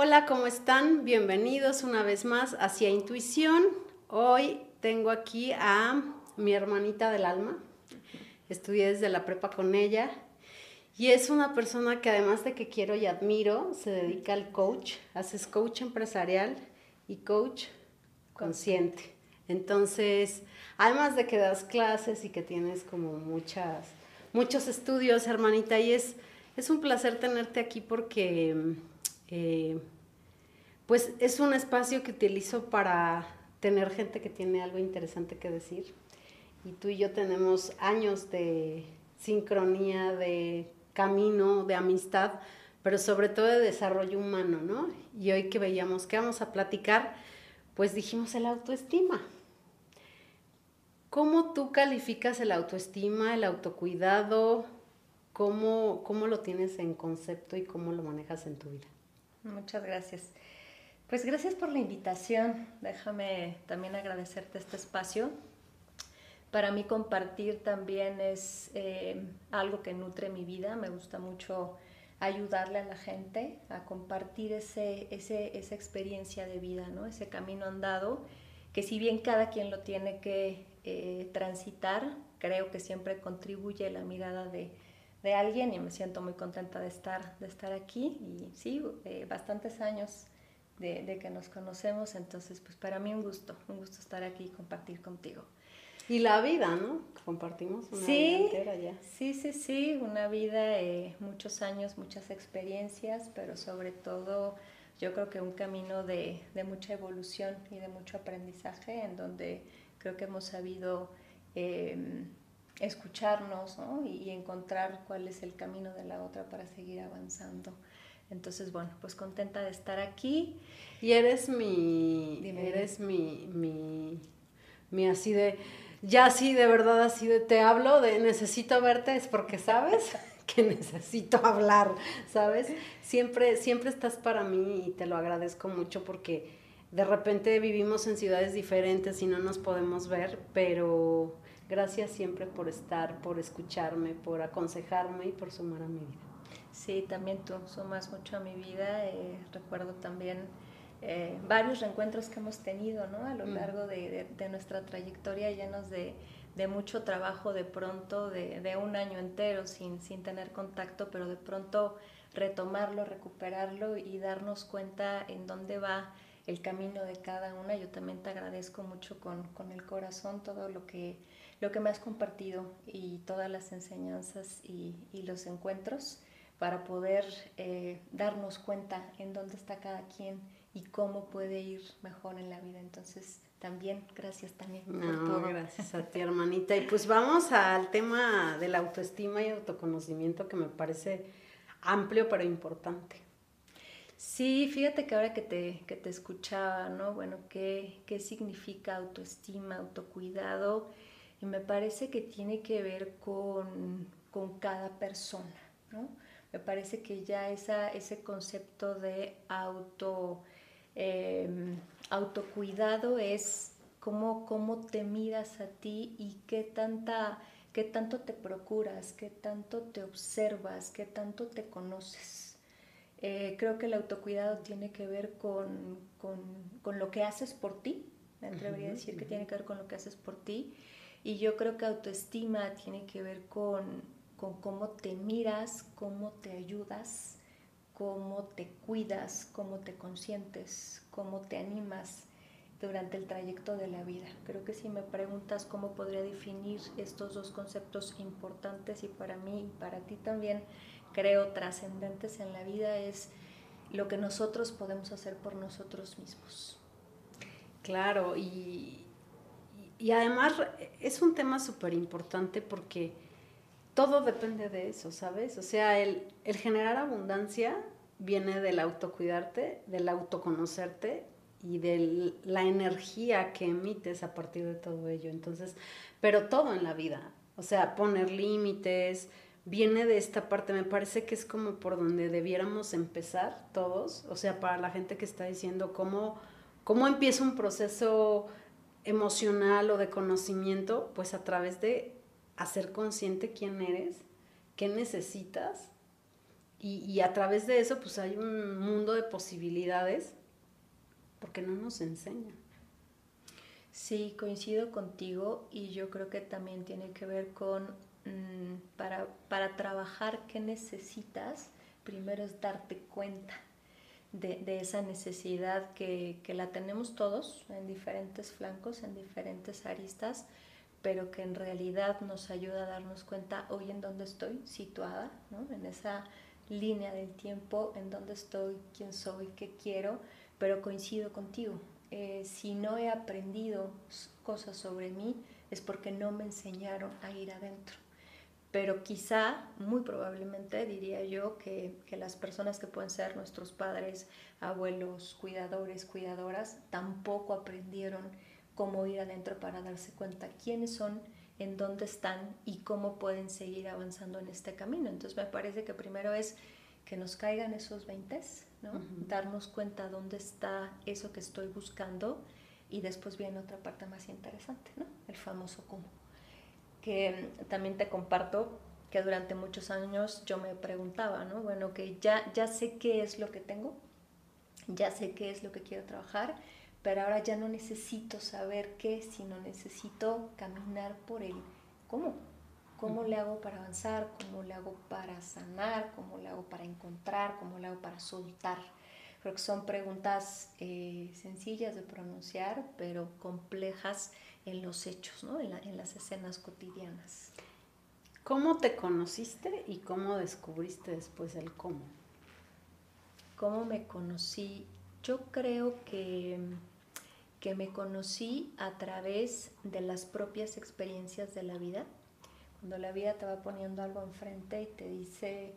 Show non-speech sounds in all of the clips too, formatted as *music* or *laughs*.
Hola, ¿cómo están? Bienvenidos una vez más hacia Intuición. Hoy tengo aquí a mi hermanita del alma. Estudié desde la prepa con ella y es una persona que además de que quiero y admiro, se dedica al coach. Haces coach empresarial y coach consciente. Entonces, además de que das clases y que tienes como muchas, muchos estudios, hermanita, y es, es un placer tenerte aquí porque eh, pues es un espacio que utilizo para tener gente que tiene algo interesante que decir. Y tú y yo tenemos años de sincronía, de camino, de amistad, pero sobre todo de desarrollo humano, ¿no? Y hoy que veíamos que vamos a platicar, pues dijimos el autoestima. ¿Cómo tú calificas el autoestima, el autocuidado? ¿Cómo, ¿Cómo lo tienes en concepto y cómo lo manejas en tu vida? Muchas gracias. Pues gracias por la invitación. Déjame también agradecerte este espacio. Para mí compartir también es eh, algo que nutre mi vida. Me gusta mucho ayudarle a la gente a compartir ese, ese, esa experiencia de vida, ¿no? ese camino andado, que si bien cada quien lo tiene que eh, transitar, creo que siempre contribuye la mirada de, de, alguien y me siento muy contenta de estar, de estar aquí y sí, eh, bastantes años de, de, que nos conocemos, entonces pues para mí un gusto, un gusto estar aquí y compartir contigo. Y la vida, ¿no? Compartimos una sí, vida entera ya. Sí, sí, sí, una vida, eh, muchos años, muchas experiencias, pero sobre todo yo creo que un camino de, de mucha evolución y de mucho aprendizaje en donde creo que hemos sabido eh, escucharnos ¿no? y, encontrar cuál es el camino de la otra para seguir avanzando. Entonces, bueno, pues contenta de estar aquí. Y eres mi, Dime. eres mi, mi, mi así de ya así de verdad, así de te hablo, de necesito verte, es porque sabes *laughs* que necesito hablar, ¿sabes? Siempre, siempre estás para mí y te lo agradezco mucho porque de repente vivimos en ciudades diferentes y no nos podemos ver, pero gracias siempre por estar, por escucharme, por aconsejarme y por sumar a mi vida. Sí, también tú sumas mucho a mi vida. Eh, recuerdo también eh, varios reencuentros que hemos tenido ¿no? a lo largo de, de, de nuestra trayectoria llenos de, de, mucho trabajo de pronto, de, un año entero sin, sin tener contacto, pero de pronto retomarlo, recuperarlo y darnos cuenta en dónde va el camino de cada una. Yo también te agradezco mucho con, con el corazón todo lo que, lo que me has compartido y todas las enseñanzas y, y los encuentros para poder eh, darnos cuenta en dónde está cada quien y cómo puede ir mejor en la vida. Entonces, también gracias también por no, todo. Gracias a ti, hermanita. Y pues vamos al tema de la autoestima y autoconocimiento que me parece amplio pero importante. Sí, fíjate que ahora que te, que te escuchaba, ¿no? Bueno, ¿qué, ¿qué significa autoestima, autocuidado? Y me parece que tiene que ver con, con cada persona, ¿no? Me parece que ya esa, ese concepto de auto eh, autocuidado es cómo, cómo te miras a ti y qué, tanta, qué tanto te procuras, qué tanto te observas, qué tanto te conoces. Eh, creo que el autocuidado tiene que ver con, con, con lo que haces por ti, me atrevería uh -huh, a decir que uh -huh. tiene que ver con lo que haces por ti. Y yo creo que autoestima tiene que ver con, con cómo te miras, cómo te ayudas, cómo te cuidas, cómo te consientes, cómo te animas durante el trayecto de la vida. Creo que si me preguntas cómo podría definir estos dos conceptos importantes y para mí y para ti también creo trascendentes en la vida es lo que nosotros podemos hacer por nosotros mismos. Claro, y, y además es un tema súper importante porque todo depende de eso, ¿sabes? O sea, el, el generar abundancia viene del autocuidarte, del autoconocerte y de la energía que emites a partir de todo ello. Entonces, pero todo en la vida, o sea, poner límites, viene de esta parte, me parece que es como por donde debiéramos empezar todos, o sea, para la gente que está diciendo cómo, cómo empieza un proceso emocional o de conocimiento, pues a través de hacer consciente quién eres, qué necesitas y, a través de eso pues hay un mundo de posibilidades porque no nos enseñan. Sí, coincido contigo y yo creo que también tiene que ver con, mm, para, para, trabajar qué necesitas, primero es darte cuenta de, esa necesidad que, que, la tenemos todos en diferentes flancos, en diferentes aristas, pero que en realidad nos ayuda a darnos cuenta hoy en dónde estoy situada, ¿no? en esa línea del tiempo, en dónde estoy, quién soy, qué quiero, pero coincido contigo. Eh, si no he aprendido cosas sobre mí es porque no me enseñaron a ir adentro. Pero quizá, muy probablemente, diría yo, que, que las personas que pueden ser nuestros padres, abuelos, cuidadores, cuidadoras, tampoco aprendieron cómo ir adentro para darse cuenta quiénes son, en dónde están y cómo pueden seguir avanzando en este camino. Entonces me parece que primero es que nos caigan esos 20, ¿no? darnos cuenta dónde está eso que estoy buscando y después viene otra parte más interesante, ¿no? el famoso cómo. Que también te comparto que durante muchos años yo me preguntaba, ¿no? bueno, que ya, ya sé qué es lo que tengo, ya sé qué es lo que quiero trabajar, pero ahora ya no necesito saber qué, sino necesito caminar por el cómo. ¿Cómo le hago para avanzar? ¿Cómo le hago para sanar? ¿Cómo le hago para encontrar? ¿Cómo le hago para soltar? Creo que son preguntas eh, sencillas de pronunciar, pero complejas en los hechos, ¿no? en, en las escenas cotidianas. ¿Cómo te conociste y cómo descubriste después el cómo? ¿Cómo me conocí? Yo creo que que me conocí a través de las propias experiencias de la vida. Cuando la vida te va poniendo algo enfrente y te dice,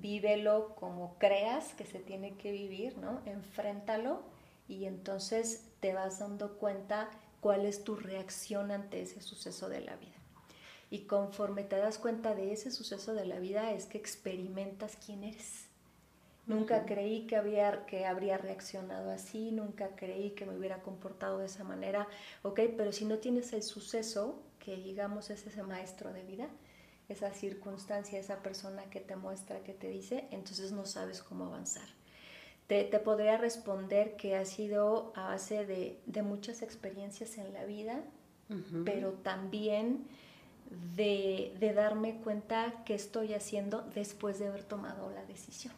vívelo como creas que se tiene que vivir, ¿no? Enfréntalo y entonces te vas dando cuenta cuál es tu reacción ante ese suceso de la vida. Y conforme te das cuenta de ese suceso de la vida es que experimentas quién eres. Nunca creí que, había, que habría reaccionado así, nunca creí que me hubiera comportado de esa manera, ok, pero si no tienes el suceso, que digamos es ese maestro de vida, esa circunstancia, esa persona que te muestra, que te dice, entonces no sabes cómo avanzar. Te, te podría responder que ha sido a base de, de muchas experiencias en la vida, pero también de, de darme cuenta qué estoy haciendo después de haber tomado la decisión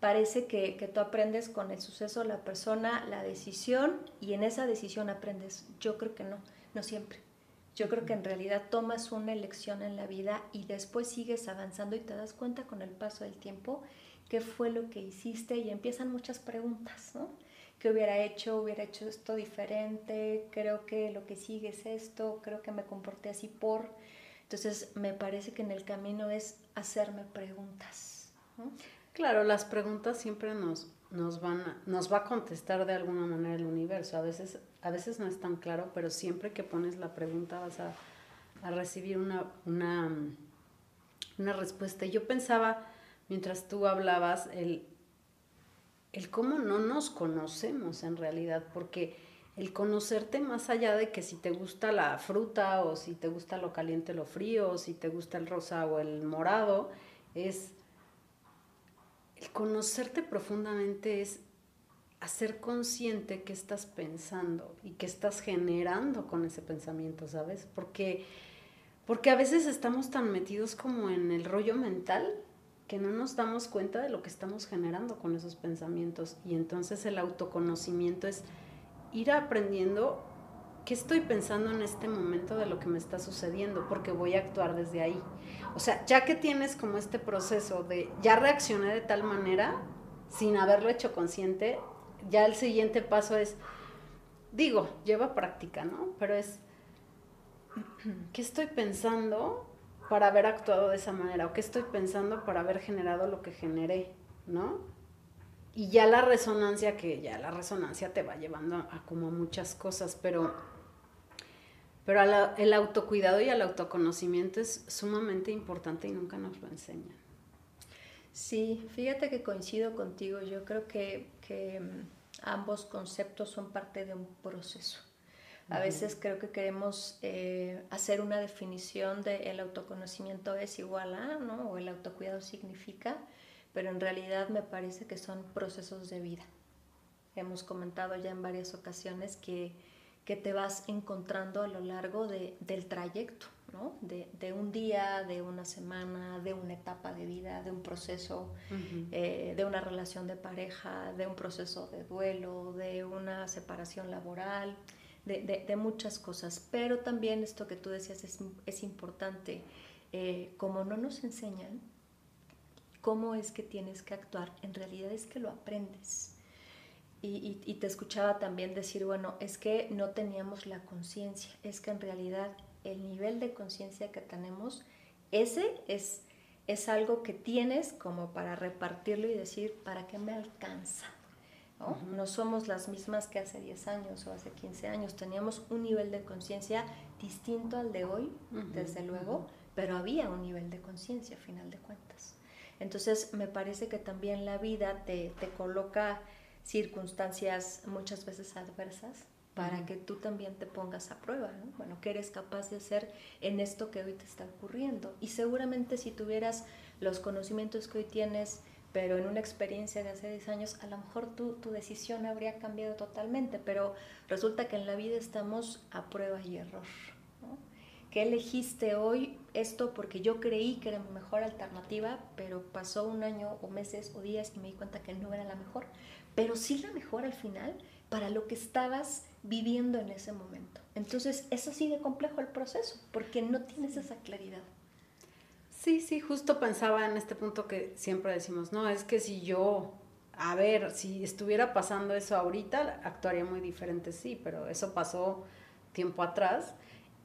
parece que, que, tú aprendes con el suceso, la persona, la decisión y en esa decisión aprendes. Yo creo que no, no siempre. Yo creo que en realidad tomas una elección en la vida y después sigues avanzando y te das cuenta con el paso del tiempo qué fue lo que hiciste y empiezan muchas preguntas, ¿no? ¿Qué hubiera hecho? ¿Hubiera hecho esto diferente? Creo que lo que sigue es esto, creo que me comporté así por... Entonces me parece que en el camino es hacerme preguntas. Claro, las preguntas siempre nos, nos, van nos va a contestar de alguna manera el universo. A veces, a veces no es tan claro, pero siempre que pones la pregunta vas a, recibir una, una, una respuesta. Yo pensaba, mientras tú hablabas, el, el cómo no nos conocemos en realidad, porque el conocerte más allá de que si te gusta la fruta o si te gusta lo caliente o lo frío o si te gusta el rosa o el morado, es el conocerte profundamente es hacer consciente qué estás pensando y qué estás generando con ese pensamiento, ¿sabes? Porque, porque a veces estamos tan metidos como en el rollo mental que no nos damos cuenta de lo que estamos generando con esos pensamientos. Y entonces el autoconocimiento es ir aprendiendo qué estoy pensando en este momento de lo que me está sucediendo, porque voy a actuar desde ahí. O sea, ya que tienes como este proceso de, ya reaccioné de tal manera, sin haberlo hecho consciente, ya el siguiente paso es, digo, lleva práctica, ¿no? Pero es, ¿qué estoy pensando para haber actuado de esa manera? ¿O qué estoy pensando para haber generado lo que generé, ¿no? Y ya la resonancia, que ya la resonancia te va llevando a como muchas cosas, pero pero el autocuidado y el autoconocimiento es sumamente importante y nunca nos lo enseñan. Sí, fíjate que coincido contigo. Yo creo que, que mm, ambos conceptos son parte de un proceso. A veces creo que queremos eh, hacer una definición de el autoconocimiento es igual a, ¿no? O el autocuidado significa, pero en realidad me parece que son procesos de vida. Hemos comentado ya en varias ocasiones que, que te vas encontrando a lo largo de, del trayecto, ¿no? De, de, un día, de una semana, de una etapa de vida, de un proceso, eh, de una relación de pareja, de un proceso de duelo, de una separación laboral de, muchas cosas. Pero también esto que tú decías es, importante. Eh, como no nos enseñan cómo es que tienes que actuar, en realidad es que lo aprendes. Y, te escuchaba también decir, bueno, es que no teníamos la conciencia, es que en realidad el nivel de conciencia que tenemos, ese es, es algo que tienes como para repartirlo y decir, ¿para qué me alcanza? ¿no? somos las mismas que hace 10 años o hace 15 años. Teníamos un nivel de conciencia distinto al de hoy, desde luego, pero había un nivel de conciencia a final de cuentas. Entonces, me parece que también la vida te, te coloca circunstancias muchas veces adversas para que tú también te pongas a prueba, ¿no? Bueno, ¿qué eres capaz de hacer en esto que hoy te está ocurriendo? Y seguramente si tuvieras los conocimientos que hoy tienes, pero en una experiencia de hace 10 años a lo mejor tu, tu decisión habría cambiado totalmente, pero resulta que en la vida estamos a prueba y error. ¿no? ¿Qué elegiste hoy esto porque yo creí que era mi mejor alternativa, pero pasó un año o meses o días y me di cuenta que no era la mejor, pero sí la mejor al final para lo que estabas viviendo en ese momento. Entonces es así de complejo el proceso porque no tienes esa claridad. Sí, sí, justo pensaba en este punto que siempre decimos, no, es que si yo, a ver, si estuviera pasando eso ahorita, actuaría muy diferente, sí, pero eso pasó tiempo atrás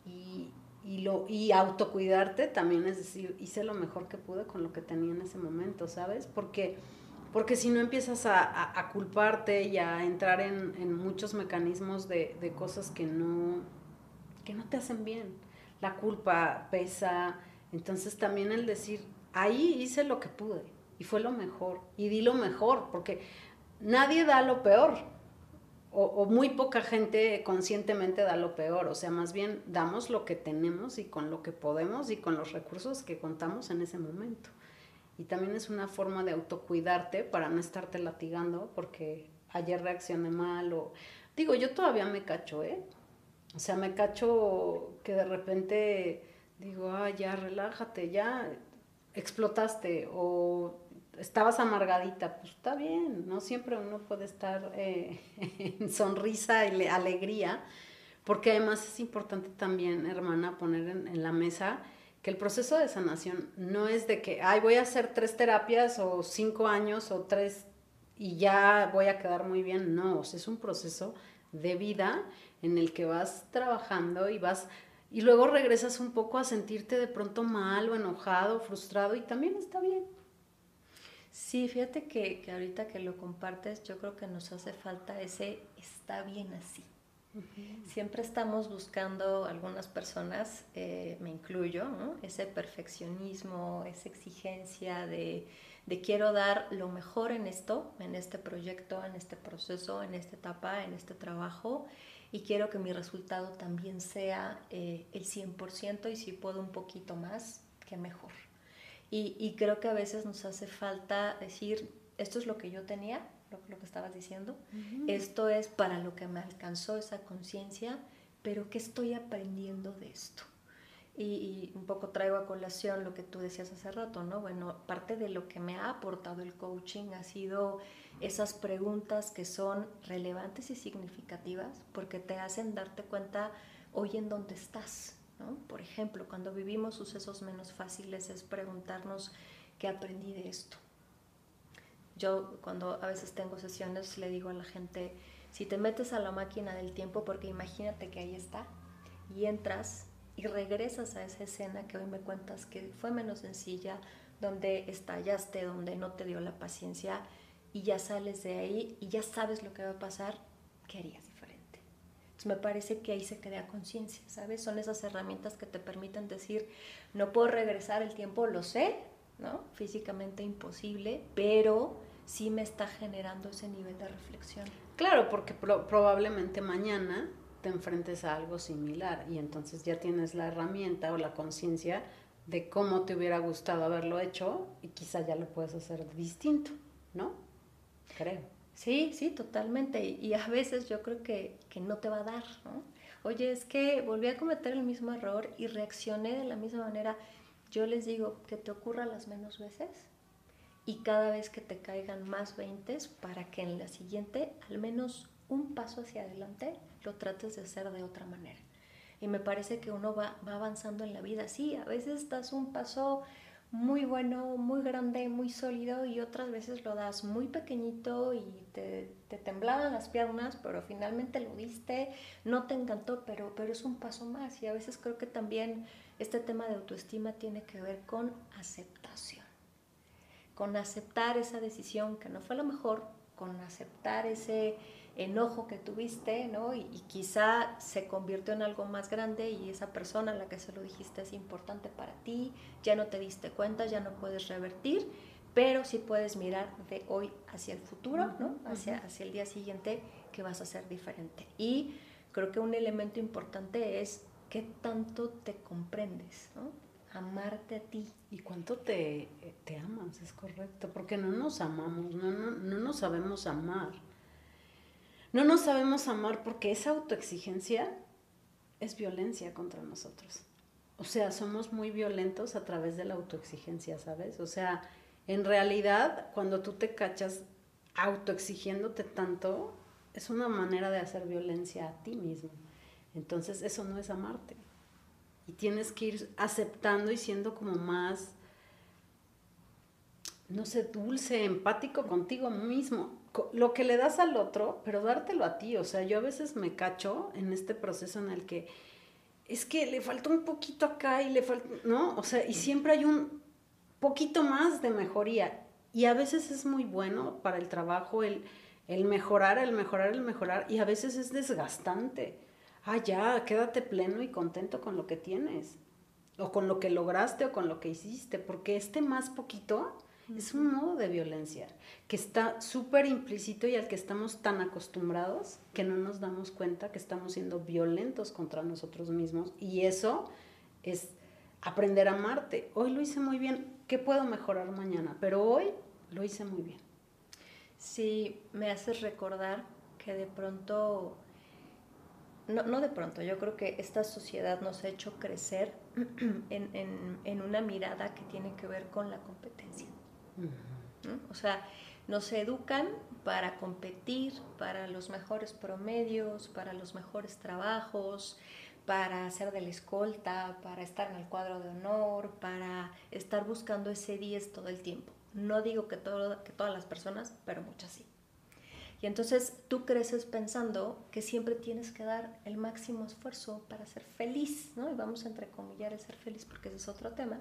y, y, lo, y autocuidarte también, es decir, hice lo mejor que pude con lo que tenía en ese momento, ¿sabes? Porque, porque si no empiezas a, culparte y a entrar en, muchos mecanismos de, cosas que no, que no te hacen bien. La culpa pesa, entonces también el decir, ahí hice lo que pude y fue lo mejor y di lo mejor, porque nadie da lo peor o, muy poca gente conscientemente da lo peor, o sea, más bien damos lo que tenemos y con lo que podemos y con los recursos que contamos en ese momento. Y también es una forma de autocuidarte para no estarte latigando porque ayer reaccioné mal o digo, yo todavía me cacho, ¿eh? O sea, me cacho que de repente digo, ah, ya relájate, ya explotaste o estabas amargadita, pues está bien, no siempre uno puede estar eh, *laughs* en sonrisa y alegría, porque además es importante también, hermana, poner en, la mesa que el proceso de sanación no es de que, ay, voy a hacer tres terapias o cinco años o tres y ya voy a quedar muy bien, no, es un proceso de vida en el que vas trabajando y vas y luego regresas un poco a sentirte de pronto mal o enojado, frustrado y también está bien. Sí, fíjate que, que ahorita que lo compartes, yo creo que nos hace falta ese está bien así. Siempre estamos buscando algunas personas, eh, me incluyo, ese perfeccionismo, esa exigencia de, quiero dar lo mejor en esto, en este proyecto, en este proceso, en esta etapa, en este trabajo, y quiero que mi resultado también sea eh, el 100% y si puedo un poquito más, que mejor. Y, creo que a veces nos hace falta decir, esto es lo que yo tenía, lo, lo que estabas diciendo, esto es para lo que me alcanzó esa conciencia, pero ¿qué estoy aprendiendo de esto? Y, y, un poco traigo a colación lo que tú decías hace rato, ¿no? Bueno, parte de lo que me ha aportado el coaching ha sido esas preguntas que son relevantes y significativas porque te hacen darte cuenta hoy en dónde estás. ¿no? Por ejemplo, cuando vivimos sucesos menos fáciles es preguntarnos qué aprendí de esto. Yo cuando a veces tengo sesiones le digo a la gente, si te metes a la máquina del tiempo, porque imagínate que ahí está, y entras y regresas a esa escena que hoy me cuentas que fue menos sencilla, donde estallaste, donde no te dio la paciencia, y ya sales de ahí y ya sabes lo que va a pasar, ¿qué harías diferente? Entonces me parece que ahí se crea conciencia, ¿sabes? Son esas herramientas que te permiten decir, no puedo regresar el tiempo, lo sé, ¿no? Físicamente imposible, pero sí me está generando ese nivel de reflexión. Claro, porque probablemente mañana te enfrentes a algo similar y entonces ya tienes la herramienta o la conciencia de cómo te hubiera gustado haberlo hecho y quizá ya lo puedes hacer distinto, ¿no? Creo. Sí, sí, totalmente. Y a veces yo creo que, que no te va a dar, ¿no? Oye, es que volví a cometer el mismo error y reaccioné de la misma manera. Yo les digo que te ocurra las menos veces y cada vez que te caigan más 20 para que en la siguiente, al menos un paso hacia adelante, lo trates de hacer de otra manera. Y me parece que uno va, va avanzando en la vida. Sí, a veces das un paso muy bueno, muy grande, muy sólido y otras veces lo das muy pequeñito y te, te temblaban las piernas, pero finalmente lo diste, no te encantó, pero, pero es un paso más y a veces creo que también este tema de autoestima tiene que ver con aceptación, con aceptar esa decisión que no fue lo mejor, con aceptar ese enojo que tuviste, ¿no? Y, quizá se convirtió en algo más grande y esa persona a la que se lo dijiste es importante para ti, ya no te diste cuenta, ya no puedes revertir, pero sí puedes mirar de hoy hacia el futuro, ¿no? Hacia, hacia el día siguiente que vas a ser diferente. Y creo que un elemento importante es qué tanto te comprendes, ¿no? Amarte a ti. ¿Y cuánto te, te amas? Es correcto, porque no nos amamos, no, no, no nos sabemos amar. No nos sabemos amar porque esa autoexigencia es violencia contra nosotros. O sea, somos muy violentos a través de la autoexigencia, ¿sabes? O sea, en realidad, cuando tú te cachas autoexigiéndote tanto, es una manera de hacer violencia a ti mismo. Entonces, eso no es amarte. Y tienes que ir aceptando y siendo como más, no sé, dulce, empático contigo mismo lo que le das al otro, pero dártelo a ti. O sea, yo a veces me cacho en este proceso en el que es que le falta un poquito acá y le falta, ¿no? O sea, y siempre hay un poquito más de mejoría. Y a veces es muy bueno para el trabajo el, el mejorar, el mejorar, el mejorar. Y a veces es desgastante. Ah, ya, quédate pleno y contento con lo que tienes. O con lo que lograste o con lo que hiciste. Porque este más poquito es un modo de violencia que está súper implícito y al que estamos tan acostumbrados que no nos damos cuenta que estamos siendo violentos contra nosotros mismos y eso es aprender a amarte. Hoy lo hice muy bien, ¿qué puedo mejorar mañana? Pero hoy lo hice muy bien. Sí, me haces recordar que de pronto, no, no de pronto, yo creo que esta sociedad nos ha hecho crecer *clears throat* en, en, en una mirada que tiene que ver con la competencia. O sea, nos educan para competir, para los mejores promedios, para los mejores trabajos, para ser de la escolta, para estar en el cuadro de honor, para estar buscando ese 10 todo el tiempo. No digo que, todo, que todas las personas, pero muchas sí. Y entonces tú creces pensando que siempre tienes que dar el máximo esfuerzo para ser feliz, ¿no? Y vamos a entrecomillar el ser feliz porque ese es otro tema.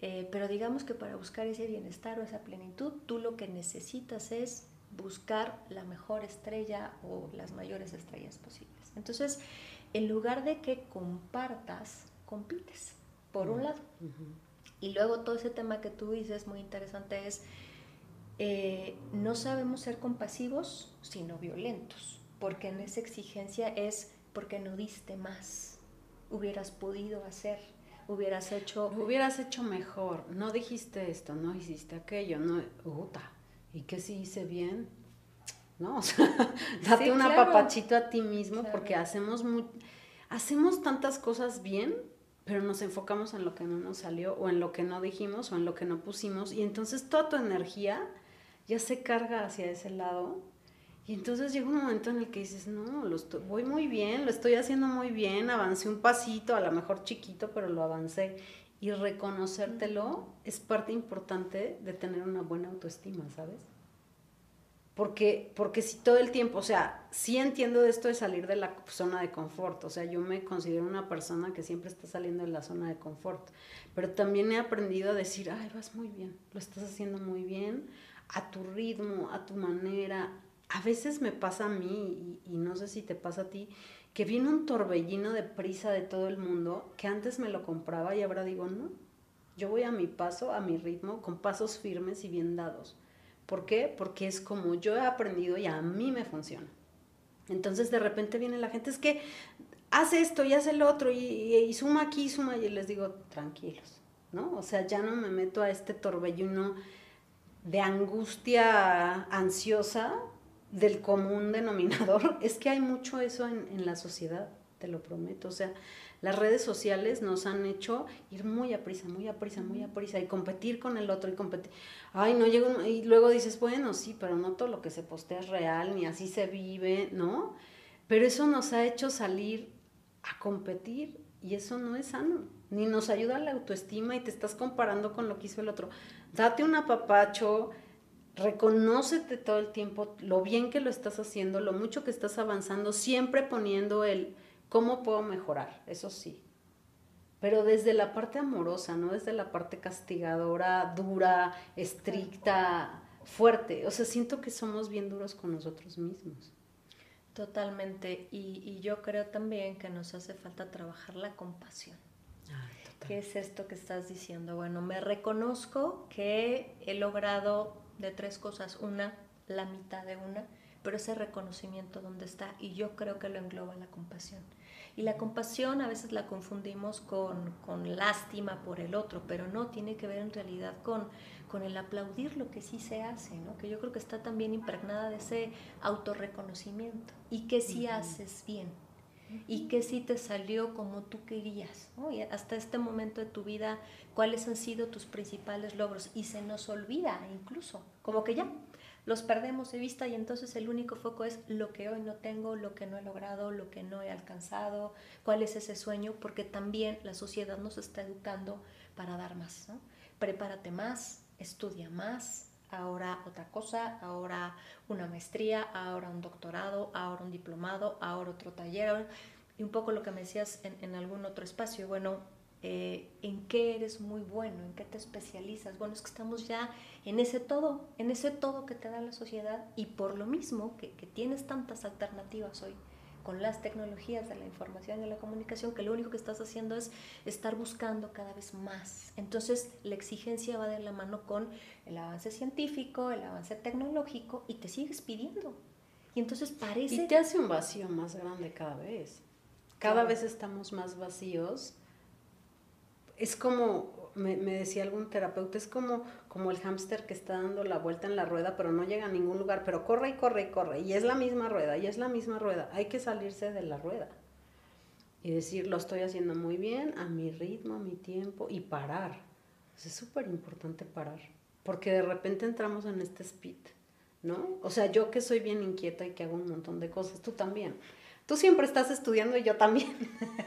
Eh, pero digamos que para buscar ese bienestar o esa plenitud, tú lo que necesitas es buscar la mejor estrella o las mayores estrellas posibles. Entonces, en lugar de que compartas, compites, por un lado. Y luego todo ese tema que tú dices, muy interesante, es eh, no sabemos ser compasivos, sino violentos, porque en esa exigencia es porque no diste más, hubieras podido hacer, hubieras hecho... Hubieras hecho mejor, no dijiste esto, no hiciste aquello, no... Uta, ¿y qué si hice bien? ¿No? O sea, *laughs* date un apapachito a ti mismo porque hacemos, hacemos tantas cosas bien pero nos enfocamos en lo que no nos salió o en lo que no dijimos o en lo que no pusimos y entonces toda tu energía ya se carga hacia ese lado. Y entonces llega un momento en el que dices, no, lo voy muy bien, lo estoy haciendo muy bien, avancé un pasito, a lo mejor chiquito, pero lo avancé. Y reconocértelo es parte importante de tener una buena autoestima, ¿sabes? Porque, porque si todo el tiempo, o sea, sí entiendo de esto de salir de la zona de confort, o sea, yo me considero una persona que siempre está saliendo de la zona de confort, pero también he aprendido a decir, ay, vas muy bien, lo estás haciendo muy bien, a tu ritmo, a tu manera. A veces me pasa a mí, y, no sé si te pasa a ti, que viene un torbellino de prisa de todo el mundo, que antes me lo compraba y ahora digo, no, yo voy a mi paso, a mi ritmo, con pasos firmes y bien dados. ¿Por qué? Porque es como yo he aprendido y a mí me funciona. Entonces de repente viene la gente, es que hace esto y hace el otro y, suma aquí, suma y les digo, tranquilos, ¿no? O sea, ya no me meto a este torbellino de angustia ansiosa del común denominador. *laughs* Es que hay mucho eso en, en la sociedad, te lo prometo. O sea, las redes sociales nos han hecho ir muy a prisa, muy a prisa, muy a prisa y competir con el otro y competir. Ay, no llego. Y luego dices, bueno, sí, pero no todo lo que se postea es real, ni así se vive, ¿no? Pero eso nos ha hecho salir a competir y eso no es sano, ni nos ayuda a la autoestima y te estás comparando con lo que hizo el otro. Date un apapacho, reconócete todo el tiempo lo bien que lo estás haciendo, lo mucho que estás avanzando, siempre poniendo el ¿Cómo puedo mejorar? Eso sí. Pero desde la parte amorosa, no desde la parte castigadora, dura, estricta, fuerte. O sea, siento que somos bien duros con nosotros mismos. Totalmente. Y, yo creo también que nos hace falta trabajar la compasión. ¿Qué es esto que estás diciendo? Bueno, me reconozco que he logrado de tres cosas. Una, la mitad de una, pero ese reconocimiento dónde está y yo creo que lo engloba la compasión. Y la compasión a veces la confundimos con, con lástima por el otro, pero no, tiene que ver en realidad con, con el aplaudir lo que sí se hace, ¿no? que yo creo que está también impregnada de ese autorreconocimiento y que sí haces bien y que sí te salió como tú querías. ¿no? Hasta este momento de tu vida, cuáles han sido tus principales logros. Y se nos olvida incluso, como que ya, los perdemos de vista y entonces el único foco es lo que hoy no tengo, lo que no he logrado, lo que no he alcanzado, cuál es ese sueño, porque también la sociedad nos está educando para dar más. Prepárate más, estudia más, ahora otra cosa, ahora una maestría, ahora un doctorado, ahora un diplomado, ahora otro taller. Y un poco lo que me decías en, algún otro espacio, bueno, eh, en qué eres muy bueno, en qué te especializas. Bueno, es que estamos ya en ese todo, en ese todo que te da la sociedad y por lo mismo que, tienes tantas alternativas hoy con las tecnologías de la información y de la comunicación, que lo único que estás haciendo es estar buscando cada vez más. Entonces, la exigencia va de la mano con el avance científico, el avance tecnológico, y te sigues pidiendo. Y entonces parece... Y te hace un vacío más grande cada vez. Cada vez estamos más vacíos es como, me, decía algún terapeuta, es como, como el hámster que está dando la vuelta en la rueda, pero no llega a ningún lugar, pero corre y corre y corre, y es la misma rueda, y es la misma rueda. Hay que salirse de la rueda y decir, lo estoy haciendo muy bien, a mi ritmo, a mi tiempo, y parar. es súper importante parar, porque de repente entramos en este speed, ¿no? O sea, yo que soy bien inquieta y que hago un montón de cosas, tú también. Tú siempre estás estudiando y yo también.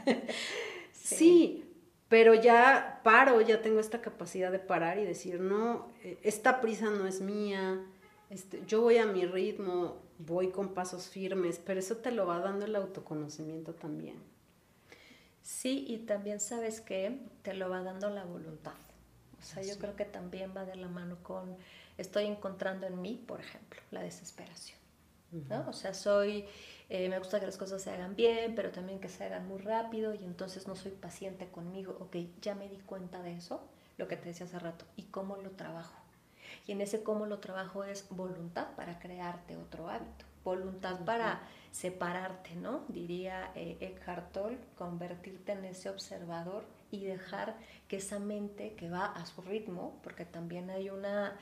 *laughs* sí pero ya paro, ya tengo esta capacidad de parar y decir, no, eh, esta prisa no es mía, este, yo voy a mi ritmo, voy con pasos firmes, pero eso te lo va dando el autoconocimiento también. Sí, y también sabes que te lo va dando la voluntad. O sea, yo creo que también va de la mano con, estoy encontrando en mí, por ejemplo, la desesperación. ¿no? O sea, soy eh, me gusta que las cosas se hagan bien, pero también que se hagan muy rápido y entonces no soy paciente conmigo. Ok, ya me di cuenta de eso, lo que te decía hace rato, y cómo lo trabajo. Y en ese cómo lo trabajo es voluntad para crearte otro hábito, voluntad para separarte, ¿no? Diría eh, Eckhart Tolle, convertirte en ese observador y dejar que esa mente que va a su ritmo, porque también hay una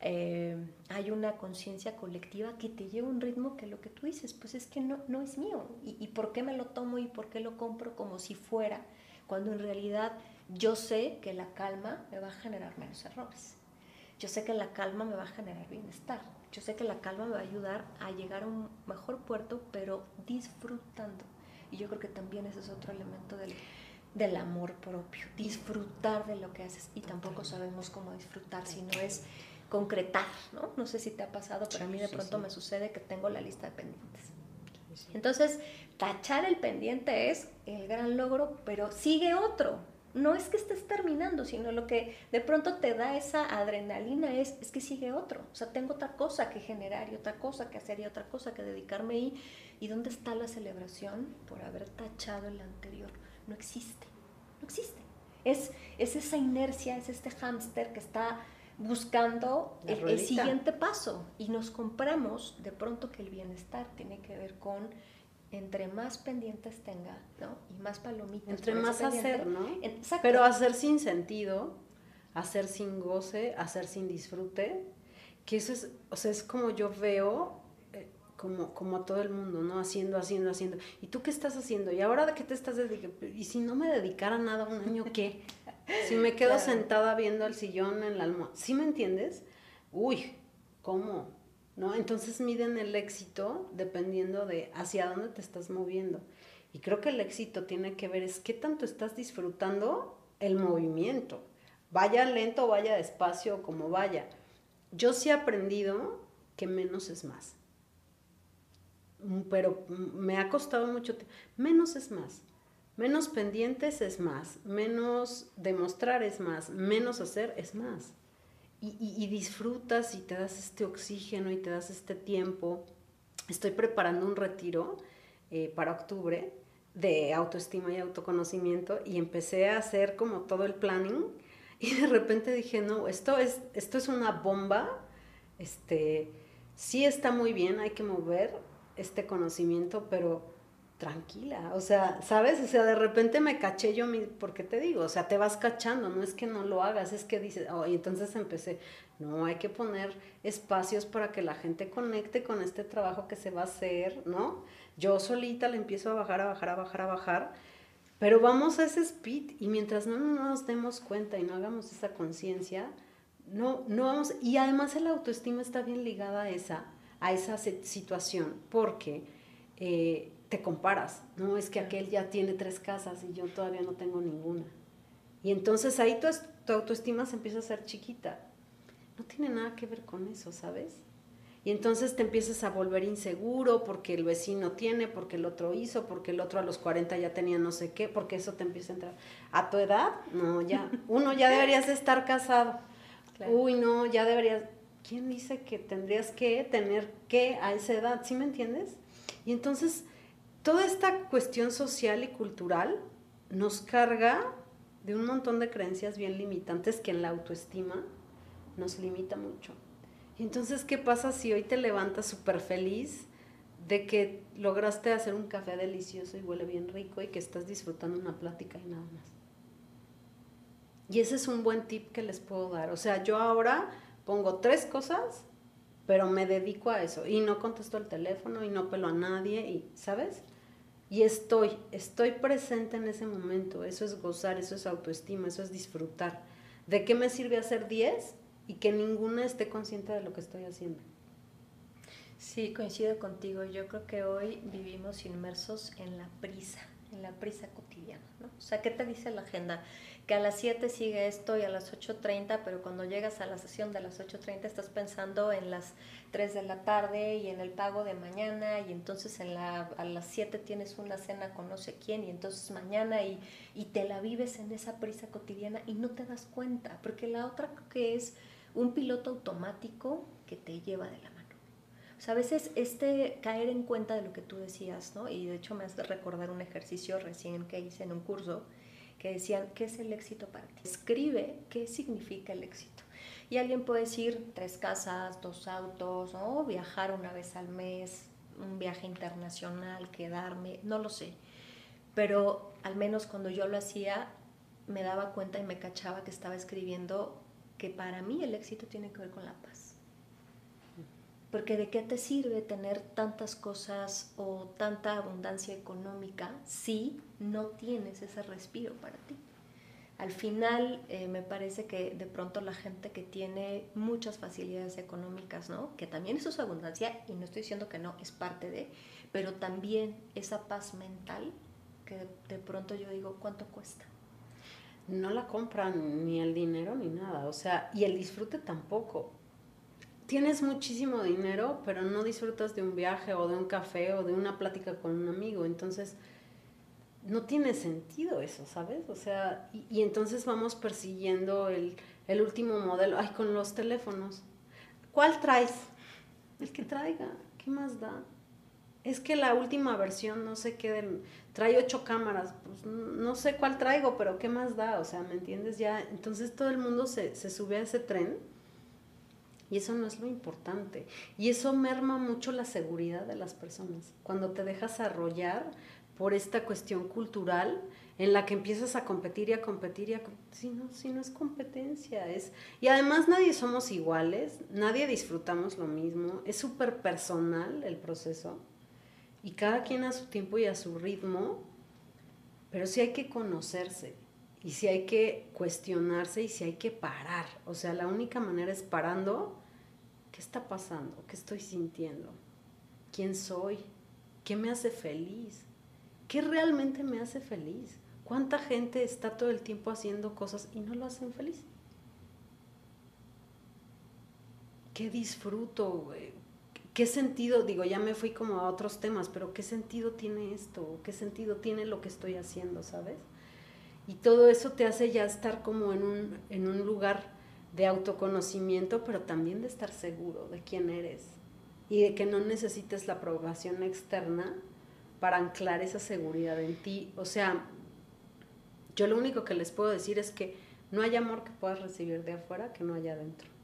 eh, hay una conciencia colectiva que te lleva a un ritmo que lo que tú dices, pues es que no, no es mío. ¿Y, ¿Y, por qué me lo tomo y por qué lo compro como si fuera? Cuando en realidad yo sé que la calma me va a generar menos errores. Yo sé que la calma me va a generar bienestar. Yo sé que la calma me va a ayudar a llegar a un mejor puerto, pero disfrutando. Y yo creo que también ese es otro elemento del, del amor propio, disfrutar de lo que haces. Y tampoco sabemos cómo disfrutar si no es concretar, ¿no? No sé si te ha pasado, pero a mí de pronto me sucede que tengo la lista de pendientes. Entonces, tachar el pendiente es el gran logro, pero sigue otro. No es que estés terminando, sino lo que de pronto te da esa adrenalina es, es que sigue otro. O sea, tengo otra cosa que generar y otra cosa que hacer y otra cosa que dedicarme y, ¿y dónde está la celebración por haber tachado el anterior? No existe, no existe. Es, es esa inercia, es este hámster que está buscando el, siguiente paso y nos compramos de pronto que el bienestar tiene que ver con entre más pendientes tenga, ¿no? Y más palomitas. Entre más hacer, ¿no? Pero hacer sin sentido, hacer sin goce, hacer sin disfrute, que eso es, o sea, es como yo veo eh, como, como a todo el mundo, ¿no? Haciendo, haciendo, haciendo. ¿Y tú qué estás haciendo? ¿Y ahora de qué te estás dedicando? ¿Y si no me dedicara nada un año, qué? *laughs* Si me quedo sentada viendo el sillón en la almohada, ¿sí me entiendes? Uy, ¿cómo? ¿No? Entonces miden el éxito dependiendo de hacia dónde te estás moviendo. Y creo que el éxito tiene que ver es qué tanto estás disfrutando el movimiento. Vaya lento, vaya despacio, como vaya. Yo sí he aprendido que menos es más. Mm, pero me ha costado mucho tiempo. Menos es más. Menos pendientes es más, menos demostrar es más, menos hacer es más. Y, disfrutas y te das este oxígeno y te das este tiempo. Estoy preparando un retiro eh, para octubre de autoestima y autoconocimiento y empecé a hacer como todo el planning *laughs* y de repente dije, no, esto es, esto es una bomba, este, sí está muy bien, hay que mover este conocimiento, pero tranquila, o sea, ¿sabes? O sea, de repente me caché yo, mi, porque te digo, o sea, te vas cachando, no es que no lo hagas, es que dices, oh, y entonces empecé, no, hay que poner espacios para que la gente conecte con este trabajo que se va a hacer, ¿no? Yo solita le empiezo a bajar, a bajar, a bajar, a bajar, pero vamos a ese speed y mientras no nos demos cuenta y no hagamos esa conciencia, no, no vamos, y además el autoestima está bien ligada a esa, a esa situación, porque... Eh, te comparas, no es que aquel ya tiene tres casas y yo todavía no tengo ninguna. Y entonces ahí tu, tu autoestima se empieza a hacer chiquita. No tiene nada que ver con eso, ¿sabes? Y entonces te empiezas a volver inseguro porque el vecino tiene, porque el otro hizo, porque el otro a los 40 ya tenía no sé qué, porque eso te empieza a entrar. A tu edad, no, ya, uno ya deberías estar casado. Uy, no, ya deberías. ¿Quién dice que tendrías que tener que a esa edad? ¿Sí me entiendes? Y entonces toda esta cuestión social y cultural nos carga de un montón de creencias bien limitantes que en la autoestima nos limita mucho. Y entonces, ¿qué pasa si hoy te levantas súper feliz de que lograste hacer un café delicioso y huele bien rico y que estás disfrutando una plática y nada más? Y ese es un buen tip que les puedo dar. O sea, yo ahora pongo tres cosas, pero me dedico a eso y no contesto el teléfono y no pelo a nadie y, ¿sabes? Y estoy, estoy presente en ese momento. Eso es gozar, eso es autoestima, eso es disfrutar. ¿De qué me sirve hacer 10 y que ninguna esté consciente de lo que estoy haciendo? Sí, coincido contigo. Yo creo que hoy vivimos inmersos en la prisa, en la prisa cotidiana. ¿no? O sea, ¿qué te dice la agenda? que a las 7 sigue esto y a las 8.30, pero cuando llegas a la sesión de las 8.30 estás pensando en las 3 de la tarde y en el pago de mañana y entonces en la, a las 7 tienes una cena con no sé quién y entonces mañana y, y te la vives en esa prisa cotidiana y no te das cuenta, porque la otra que es un piloto automático que te lleva de la. O sea, a veces este caer en cuenta de lo que tú decías, ¿no? Y de hecho me hace recordar un ejercicio recién que hice en un curso, que decían, ¿qué es el éxito para ti? Escribe qué significa el éxito. Y alguien puede decir tres casas, dos autos, o viajar una vez al mes, un viaje internacional, quedarme, no lo sé. Pero al menos cuando yo lo hacía, me daba cuenta y me cachaba que estaba escribiendo que para mí el éxito tiene que ver con la paz. Porque de qué te sirve tener tantas cosas o tanta abundancia económica si no tienes ese respiro para ti. Al final eh, me parece que de pronto la gente que tiene muchas facilidades económicas, ¿no? que también eso es abundancia y no estoy diciendo que no, es parte de, pero también esa paz mental que de pronto yo digo, ¿cuánto cuesta? No la compran ni el dinero ni nada, o sea, y el disfrute tampoco tienes muchísimo dinero, pero no disfrutas de un viaje o de un café o de una plática con un amigo. Entonces, no tiene sentido eso, ¿sabes? O sea, y, entonces vamos persiguiendo el, último modelo. Ay, con los teléfonos. ¿Cuál traes? El que traiga. ¿Qué más da? Es que la última versión, no sé qué, trae ocho cámaras. Pues no sé cuál traigo, pero ¿qué más da? O sea, ¿me entiendes? Ya, entonces todo el mundo se, se sube a ese tren Y eso no es lo importante. Y eso merma mucho la seguridad de las personas. Cuando te dejas arrollar por esta cuestión cultural en la que empiezas a competir y a competir y a si no, si no es competencia, es y además nadie somos iguales, nadie disfrutamos lo mismo, es súper personal el proceso y cada quien a su tiempo y a su ritmo, pero sí hay que conocerse y sí hay que cuestionarse y sí hay que parar, o sea, la única manera es parando, ¿qué está pasando? ¿Qué estoy sintiendo? ¿Quién soy? ¿Qué me hace feliz? ¿Qué realmente me hace feliz? ¿Cuánta gente está todo el tiempo haciendo cosas y no lo hacen feliz? ¿Qué disfruto? ¿Qué sentido? Digo, ya me fui como a otros temas, pero ¿qué sentido tiene esto? ¿Qué sentido tiene lo que estoy haciendo, sabes? Y todo eso te hace ya estar como en un, en un lugar de autoconocimiento, pero también de estar seguro de quién eres y de que no necesites la aprobación externa para anclar esa seguridad en ti. O sea, yo lo único que les puedo decir es que no hay amor que puedas recibir de afuera que no haya adentro.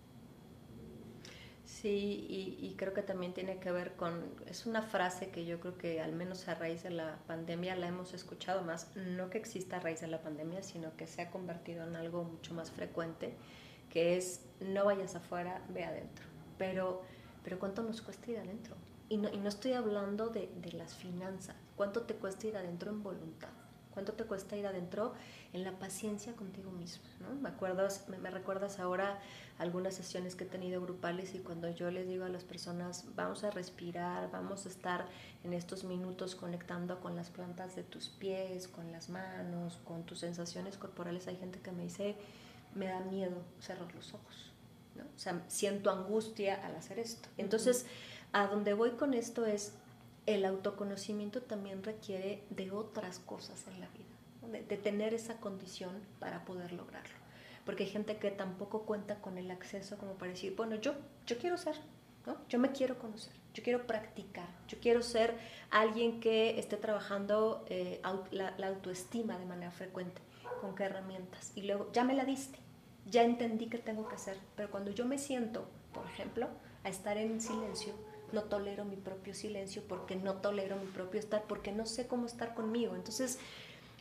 Sí, y, creo que también tiene que ver con, es una frase que yo creo que al menos a raíz de la pandemia la hemos escuchado más, no que exista a raíz de la pandemia, sino que se ha convertido en algo mucho más frecuente, que es no vayas afuera, ve adentro. Pero, pero ¿cuánto nos cuesta ir adentro? Y no, y no estoy hablando de, de las finanzas, ¿cuánto te cuesta ir adentro en voluntad? ¿Cuánto te cuesta ir adentro en la paciencia contigo mismo? ¿no? Me, acuerdas, me, recuerdas ahora algunas sesiones que he tenido grupales y cuando yo les digo a las personas, vamos a respirar, vamos a estar en estos minutos conectando con las plantas de tus pies, con las manos, con tus sensaciones corporales, hay gente que me dice, me da miedo cerrar los ojos. ¿no? O sea, siento angustia al hacer esto. Entonces, a donde voy con esto es, el autoconocimiento también requiere de otras cosas en la vida, de, tener esa condición para poder lograrlo. Porque hay gente que tampoco cuenta con el acceso como para decir, bueno, yo, yo quiero ser, ¿no? yo me quiero conocer, yo quiero practicar, yo quiero ser alguien que esté trabajando eh, la, la autoestima de manera frecuente, con qué herramientas. Y luego, ya me la diste, ya entendí qué tengo que hacer, pero cuando yo me siento, por ejemplo, a estar en silencio, no tolero mi propio silencio, porque no tolero mi propio estar, porque no sé cómo estar conmigo. Entonces,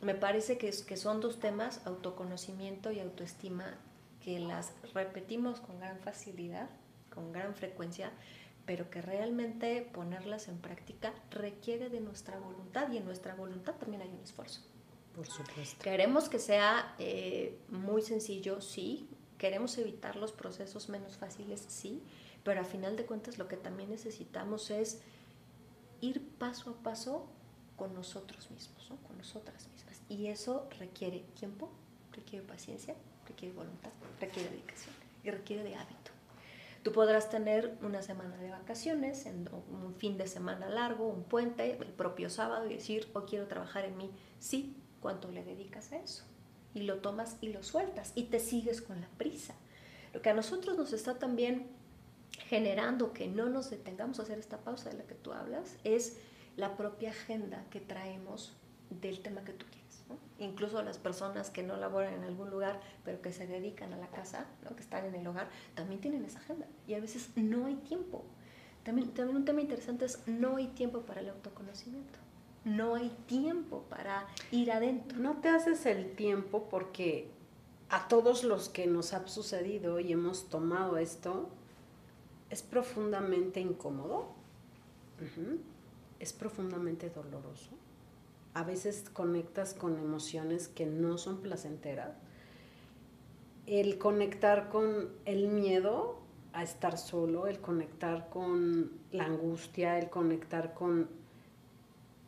me parece que, que son dos temas, autoconocimiento y autoestima, que las repetimos con gran facilidad, con gran frecuencia, pero que realmente ponerlas en práctica requiere de nuestra voluntad y en nuestra voluntad también hay un esfuerzo. Por supuesto. Queremos que sea eh, muy sencillo, sí. Queremos evitar los procesos menos fáciles, sí pero a final de cuentas lo que también necesitamos es ir paso a paso con nosotros mismos, con nosotras mismas. Y eso requiere tiempo, requiere paciencia, requiere voluntad, requiere dedicación y requiere de hábito. Tú podrás tener una semana de vacaciones, un fin de semana largo, un puente, el propio sábado y decir, hoy quiero trabajar en mí. Sí, ¿cuánto le dedicas a eso? Y lo tomas y lo sueltas y te sigues con la prisa. Lo que a nosotros nos está también generando que no nos detengamos a hacer esta pausa de la que tú hablas es la propia agenda que traemos del tema que tú quieres. Incluso las personas que no laboran en algún lugar, pero que se dedican a la casa, que están en el hogar, también tienen esa agenda. Y a veces no hay tiempo. También, también un tema interesante es no hay tiempo para el autoconocimiento. No hay tiempo para ir adentro. No te haces el tiempo porque a todos los que nos ha sucedido y hemos tomado esto, es profundamente incómodo, es profundamente doloroso. A veces conectas con emociones que no son placenteras. El conectar con el miedo a estar solo, el conectar con la angustia, el conectar con...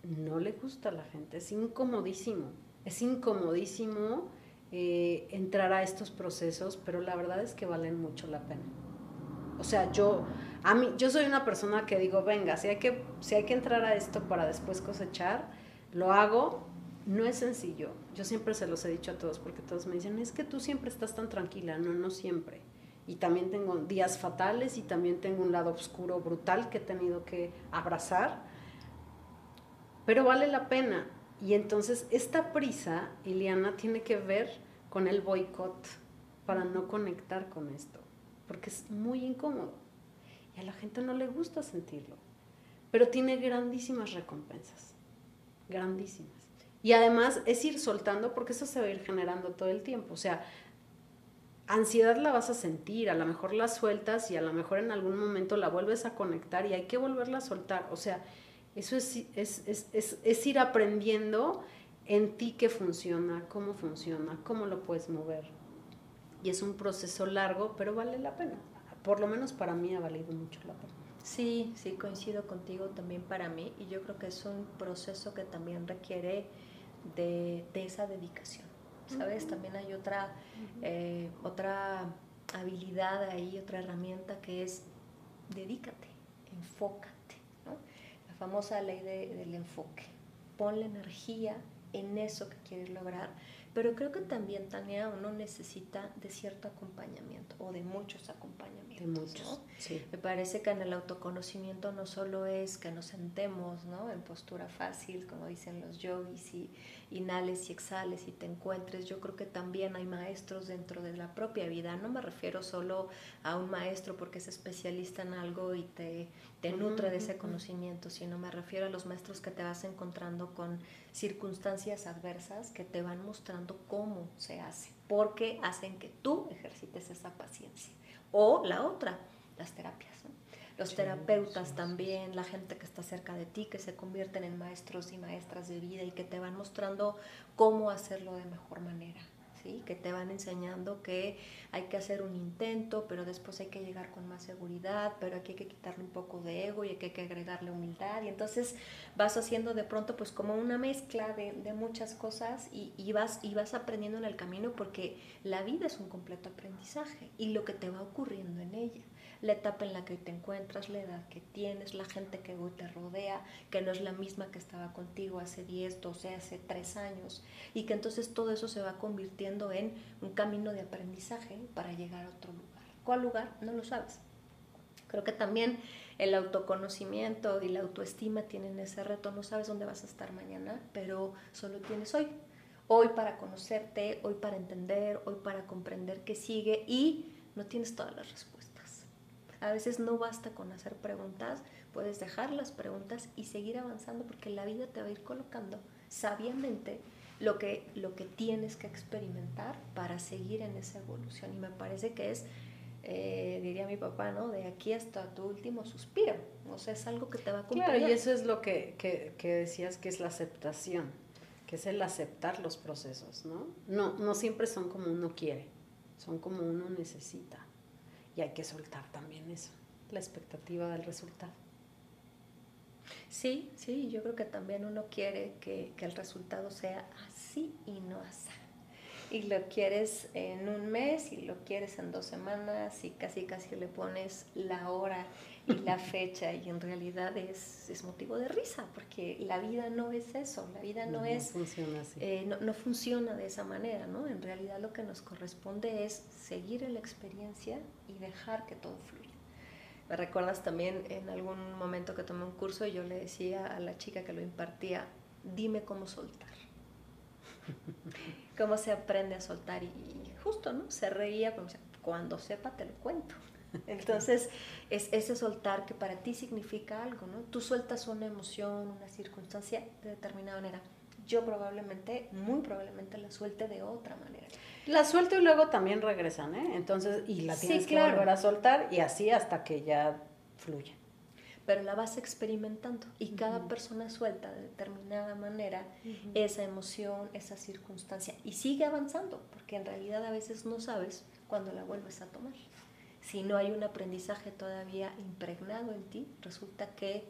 No le gusta a la gente, es incomodísimo. Es incomodísimo eh, entrar a estos procesos, pero la verdad es que valen mucho la pena. O sea, yo, a mí, yo soy una persona que digo, venga, si hay que, si hay que entrar a esto para después cosechar, lo hago. No es sencillo. Yo siempre se los he dicho a todos porque todos me dicen, es que tú siempre estás tan tranquila. No, no siempre. Y también tengo días fatales y también tengo un lado oscuro brutal que he tenido que abrazar. Pero vale la pena. Y entonces esta prisa, Iliana, tiene que ver con el boicot para no conectar con esto porque es muy incómodo. Y a la gente no le gusta sentirlo, pero tiene grandísimas recompensas, grandísimas. Y además es ir soltando porque eso se va a ir generando todo el tiempo, o sea, ansiedad la vas a sentir, a lo mejor la sueltas y a lo mejor en algún momento la vuelves a conectar y hay que volverla a soltar, o sea, eso es, es, es, es ir aprendiendo en ti qué funciona, cómo funciona, cómo lo puedes mover. Y es un proceso largo, pero vale la pena. Por lo menos para mí ha valido mucho la pena. Sí, sí, coincido contigo también para mí. Y yo creo que es un proceso que también requiere de, esa dedicación. ¿Sabes? También hay otra, eh, otra habilidad ahí, otra herramienta que es dedícate, enfócate. La famosa ley del enfoque. Pon la energía en eso que quieres lograr. Pero creo que también, Tania, uno necesita de cierto acompañamiento o de muchos acompañamientos. De muchos, sí. Me parece que en el autoconocimiento no solo es que nos sentemos ¿no? en postura fácil, como dicen los yogis, y inhales y exhales y te encuentres. Yo creo que también hay maestros dentro de la propia vida. No me refiero solo a un maestro porque es especialista en algo y te, te nutre de ese conocimiento, sino me refiero a los maestros que te vas encontrando con circunstancias adversas que te van mostrando cómo se hace, porque hacen que tú ejercites esa paciencia. O la otra, las terapias. Los terapeutas también, la gente que está cerca de ti, que se convierten en maestros y maestras de vida y que te van mostrando cómo hacerlo de mejor manera que te van enseñando que hay que hacer un intento, pero después hay que llegar con más seguridad, pero aquí hay que quitarle un poco de ego y aquí hay que agregarle humildad. Y entonces vas haciendo de pronto pues como una mezcla de, muchas cosas y, vas, y vas aprendiendo en el camino porque la vida es un completo aprendizaje y lo que te va ocurriendo en ella la etapa en la que te encuentras, la edad que tienes, la gente que hoy te rodea, que no es la misma que estaba contigo hace 10, 12, hace 3 años, y que entonces todo eso se va convirtiendo en un camino de aprendizaje para llegar a otro lugar. ¿Cuál lugar? No lo sabes. Creo que también el autoconocimiento y la autoestima tienen ese reto. No sabes dónde vas a estar mañana, pero solo tienes hoy. Hoy para conocerte, hoy para entender, hoy para comprender qué sigue y no tienes todas las respuestas a veces no basta con hacer preguntas, puedes dejar las preguntas y seguir avanzando porque la vida te va a ir colocando sabiamente lo que, lo que tienes que experimentar para seguir en esa evolución. Y me parece que es, eh, diría mi papá, ¿no? De aquí hasta tu último suspiro. O sea, es algo que te va a cumplir. Claro, y eso es lo que, que, que decías que es la aceptación, que es el aceptar los procesos, ¿no? No, no siempre son como uno quiere, son como uno necesita. Y hay que soltar también eso, la expectativa del resultado. Sí, sí, yo creo que también uno quiere que, el resultado sea así y no así. Y lo quieres en un mes y lo quieres en dos semanas y casi casi le pones la hora y la fecha y en realidad es, es motivo de risa porque la vida no es eso, la vida no, es... Funciona así. Eh, no, no, funciona de esa manera, ¿no? En realidad lo que nos corresponde es seguir en la experiencia y dejar que todo fluya. Me recuerdas también en algún momento que tomé un curso y yo le decía a la chica que lo impartía, dime cómo soltar. *laughs* cómo se aprende a soltar y, justo, ¿no? Se reía, cuando sepa te lo cuento. *laughs* Entonces, es ese soltar que para ti significa algo, ¿no? Tú sueltas una emoción, una circunstancia de determinada manera. Yo probablemente, muy probablemente la suelte de otra manera. La suelto y luego también regresan, ¿eh? Entonces, y la tienes que volver a soltar y así hasta que ya fluya. Pero la vas experimentando y cada persona suelta de determinada manera esa emoción, esa circunstancia y sigue avanzando, porque en realidad a veces no sabes cuándo la vuelves a tomar si no hay un aprendizaje todavía impregnado en ti, resulta que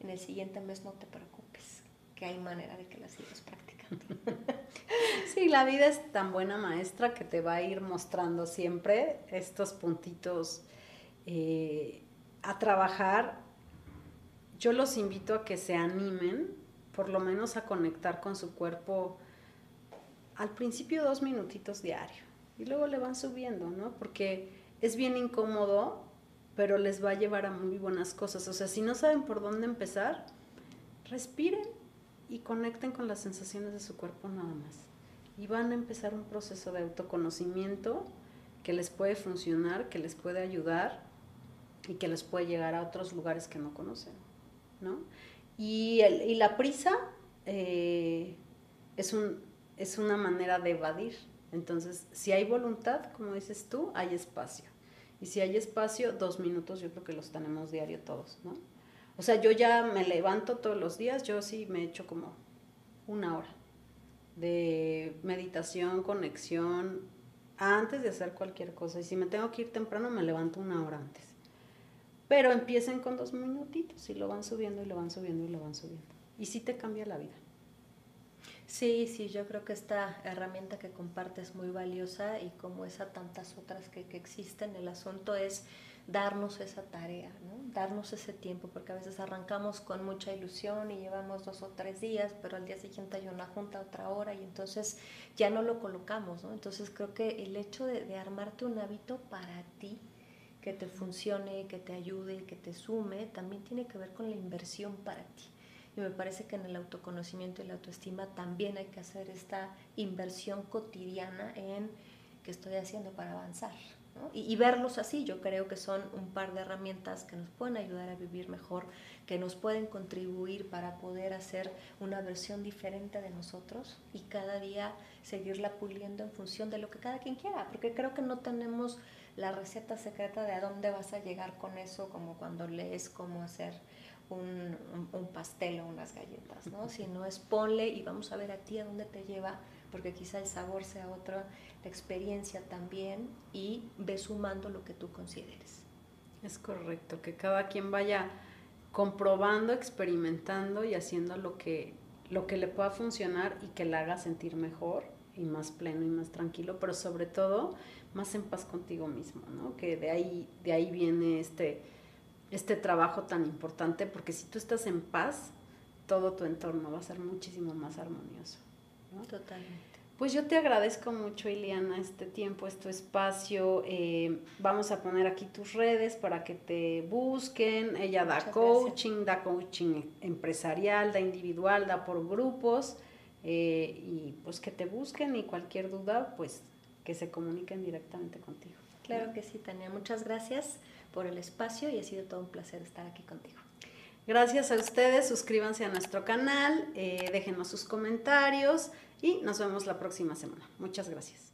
en el siguiente mes no te preocupes, que hay manera de que la sigas practicando. *laughs* Sí, la vida es tan buena maestra que te va a ir mostrando siempre estos puntitos eh, a trabajar. Yo los invito a que se animen, por lo menos a conectar con su cuerpo al principio dos minutitos diario y luego le van subiendo, ¿no? Porque es bien incómodo, pero les va a llevar a muy buenas cosas. O sea, si no saben por dónde empezar, respiren y conecten con las sensaciones de su cuerpo nada más. Y van a empezar un proceso de autoconocimiento que les puede funcionar, que les puede ayudar y que les puede llegar a otros lugares que no conocen, ¿no? Y, y la prisa eh, es, un, es una manera de evadir. Entonces, si hay voluntad, como dices tú, hay espacio. Y si hay espacio, dos minutos yo creo que los tenemos diario todos, ¿no? O sea, yo ya me levanto todos los días, yo sí me echo como una hora de meditación, conexión, antes de hacer cualquier cosa. Y si me tengo que ir temprano, me levanto una hora antes. Pero empiecen con dos minutitos y lo van subiendo y lo van subiendo y lo van subiendo. Y sí te cambia la vida. Sí, sí, yo creo que esta herramienta que compartes es muy valiosa y como esa tantas otras que, que existen, el asunto es darnos esa tarea, ¿no? darnos ese tiempo, porque a veces arrancamos con mucha ilusión y llevamos dos o tres días, pero al día siguiente hay una junta otra hora y entonces ya no lo colocamos. ¿no? Entonces creo que el hecho de, de armarte un hábito para ti, que te funcione, que te ayude, que te sume, también tiene que ver con la inversión para ti. Y me parece que en el autoconocimiento y la autoestima también hay que hacer esta inversión cotidiana en qué estoy haciendo para avanzar. Y, verlos así, yo creo que son un par de herramientas que nos pueden ayudar a vivir mejor, que nos pueden contribuir para poder hacer una versión diferente de nosotros y cada día seguirla puliendo en función de lo que cada quien quiera, porque creo que no tenemos la receta secreta de a dónde vas a llegar con eso, como cuando lees cómo hacer un, pastel o unas galletas, ¿no? Sino es ponle y vamos a ver a ti a dónde te lleva porque quizá el sabor sea otro, la experiencia también, y ve sumando lo que tú consideres. Es correcto, que cada quien vaya comprobando, experimentando y haciendo lo que, lo que le pueda funcionar y que le haga sentir mejor y más pleno y más tranquilo, pero sobre todo más en paz contigo mismo, ¿no? Que de ahí, de ahí viene este, este trabajo tan importante, porque si tú estás en paz, todo tu entorno va a ser muchísimo más armonioso. Totalmente. Pues yo te agradezco mucho, Iliana, este tiempo, este espacio. Eh, vamos a poner aquí tus redes para que te busquen. Ella da coaching, da coaching empresarial, da individual, da por grupos. Eh, y pues que te busquen y cualquier duda, pues que se comuniquen directamente contigo. Claro que sí, Tania. Muchas gracias por el espacio y ha sido todo un placer estar aquí contigo. Gracias a ustedes, suscríbanse a nuestro canal, eh, déjenos sus comentarios y nos vemos la próxima semana. Muchas gracias.